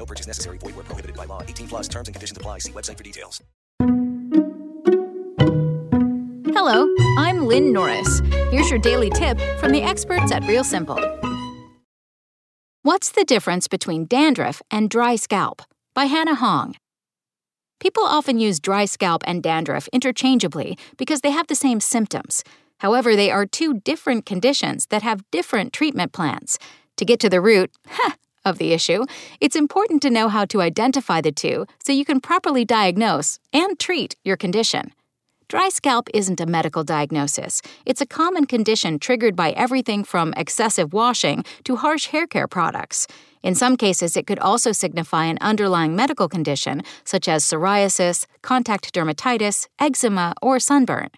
No purchase necessary. Void where prohibited by law. 18 plus terms and conditions apply. See website for details. Hello, I'm Lynn Norris. Here's your daily tip from the experts at Real Simple. What's the difference between dandruff and dry scalp? By Hannah Hong. People often use dry scalp and dandruff interchangeably because they have the same symptoms. However, they are two different conditions that have different treatment plans. To get to the root, heh, of the issue, it's important to know how to identify the two so you can properly diagnose and treat your condition. Dry scalp isn't a medical diagnosis. It's a common condition triggered by everything from excessive washing to harsh hair care products. In some cases, it could also signify an underlying medical condition, such as psoriasis, contact dermatitis, eczema, or sunburn.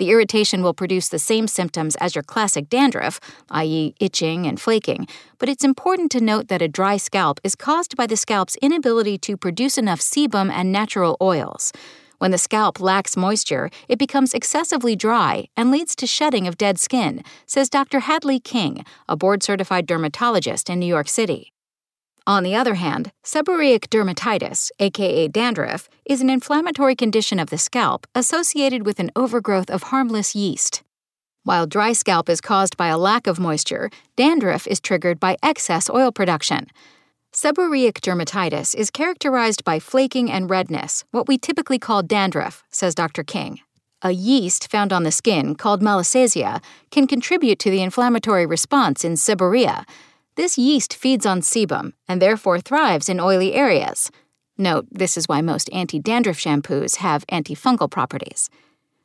The irritation will produce the same symptoms as your classic dandruff, i.e., itching and flaking, but it's important to note that a dry scalp is caused by the scalp's inability to produce enough sebum and natural oils. When the scalp lacks moisture, it becomes excessively dry and leads to shedding of dead skin, says Dr. Hadley King, a board certified dermatologist in New York City. On the other hand, seborrheic dermatitis, aka dandruff, is an inflammatory condition of the scalp associated with an overgrowth of harmless yeast. While dry scalp is caused by a lack of moisture, dandruff is triggered by excess oil production. Seborrheic dermatitis is characterized by flaking and redness, what we typically call dandruff, says Dr. King. A yeast found on the skin, called Malassezia, can contribute to the inflammatory response in seborrhea. This yeast feeds on sebum and therefore thrives in oily areas. Note, this is why most anti dandruff shampoos have antifungal properties.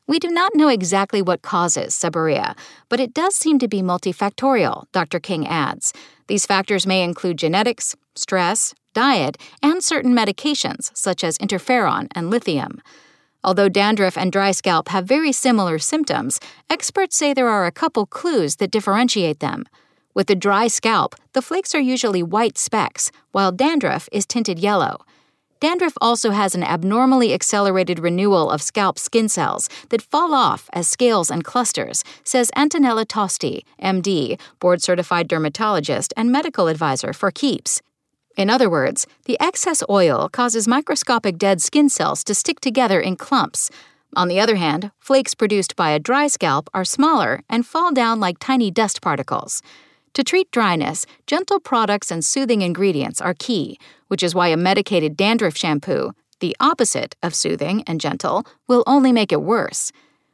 We do not know exactly what causes seborrhea, but it does seem to be multifactorial, Dr. King adds. These factors may include genetics, stress, diet, and certain medications such as interferon and lithium. Although dandruff and dry scalp have very similar symptoms, experts say there are a couple clues that differentiate them. With a dry scalp, the flakes are usually white specks, while dandruff is tinted yellow. Dandruff also has an abnormally accelerated renewal of scalp skin cells that fall off as scales and clusters, says Antonella Tosti, MD, board certified dermatologist and medical advisor for KEEPS. In other words, the excess oil causes microscopic dead skin cells to stick together in clumps. On the other hand, flakes produced by a dry scalp are smaller and fall down like tiny dust particles. To treat dryness, gentle products and soothing ingredients are key, which is why a medicated dandruff shampoo, the opposite of soothing and gentle, will only make it worse.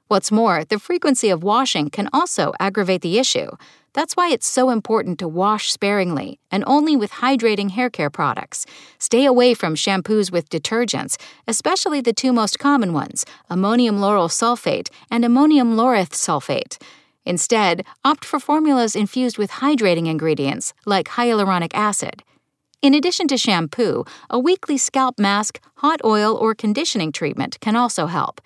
What's more, the frequency of washing can also aggravate the issue. That's why it's so important to wash sparingly and only with hydrating hair care products. Stay away from shampoos with detergents, especially the two most common ones ammonium lauryl sulfate and ammonium laureth sulfate. Instead, opt for formulas infused with hydrating ingredients like hyaluronic acid. In addition to shampoo, a weekly scalp mask, hot oil, or conditioning treatment can also help.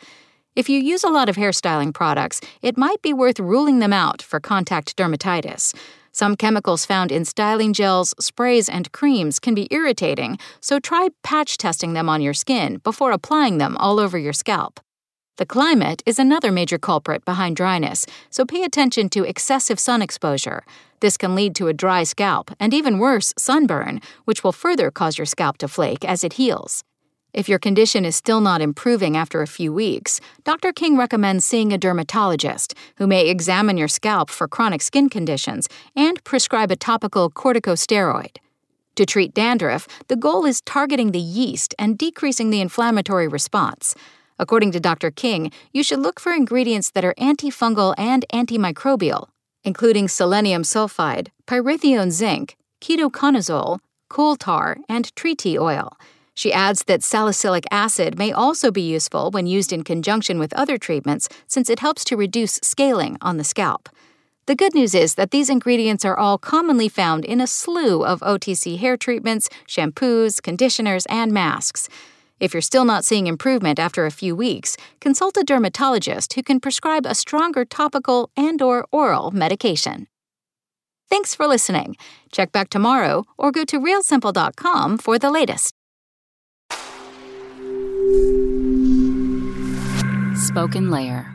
If you use a lot of hairstyling products, it might be worth ruling them out for contact dermatitis. Some chemicals found in styling gels, sprays, and creams can be irritating, so try patch testing them on your skin before applying them all over your scalp. The climate is another major culprit behind dryness, so pay attention to excessive sun exposure. This can lead to a dry scalp and even worse, sunburn, which will further cause your scalp to flake as it heals. If your condition is still not improving after a few weeks, Dr. King recommends seeing a dermatologist who may examine your scalp for chronic skin conditions and prescribe a topical corticosteroid. To treat dandruff, the goal is targeting the yeast and decreasing the inflammatory response. According to Dr. King, you should look for ingredients that are antifungal and antimicrobial, including selenium sulfide, pyrithione zinc, ketoconazole, coal tar, and tree tea oil. She adds that salicylic acid may also be useful when used in conjunction with other treatments since it helps to reduce scaling on the scalp. The good news is that these ingredients are all commonly found in a slew of OTC hair treatments, shampoos, conditioners, and masks. If you're still not seeing improvement after a few weeks, consult a dermatologist who can prescribe a stronger topical and or oral medication. Thanks for listening. Check back tomorrow or go to realsimple.com for the latest. SpokenLayer.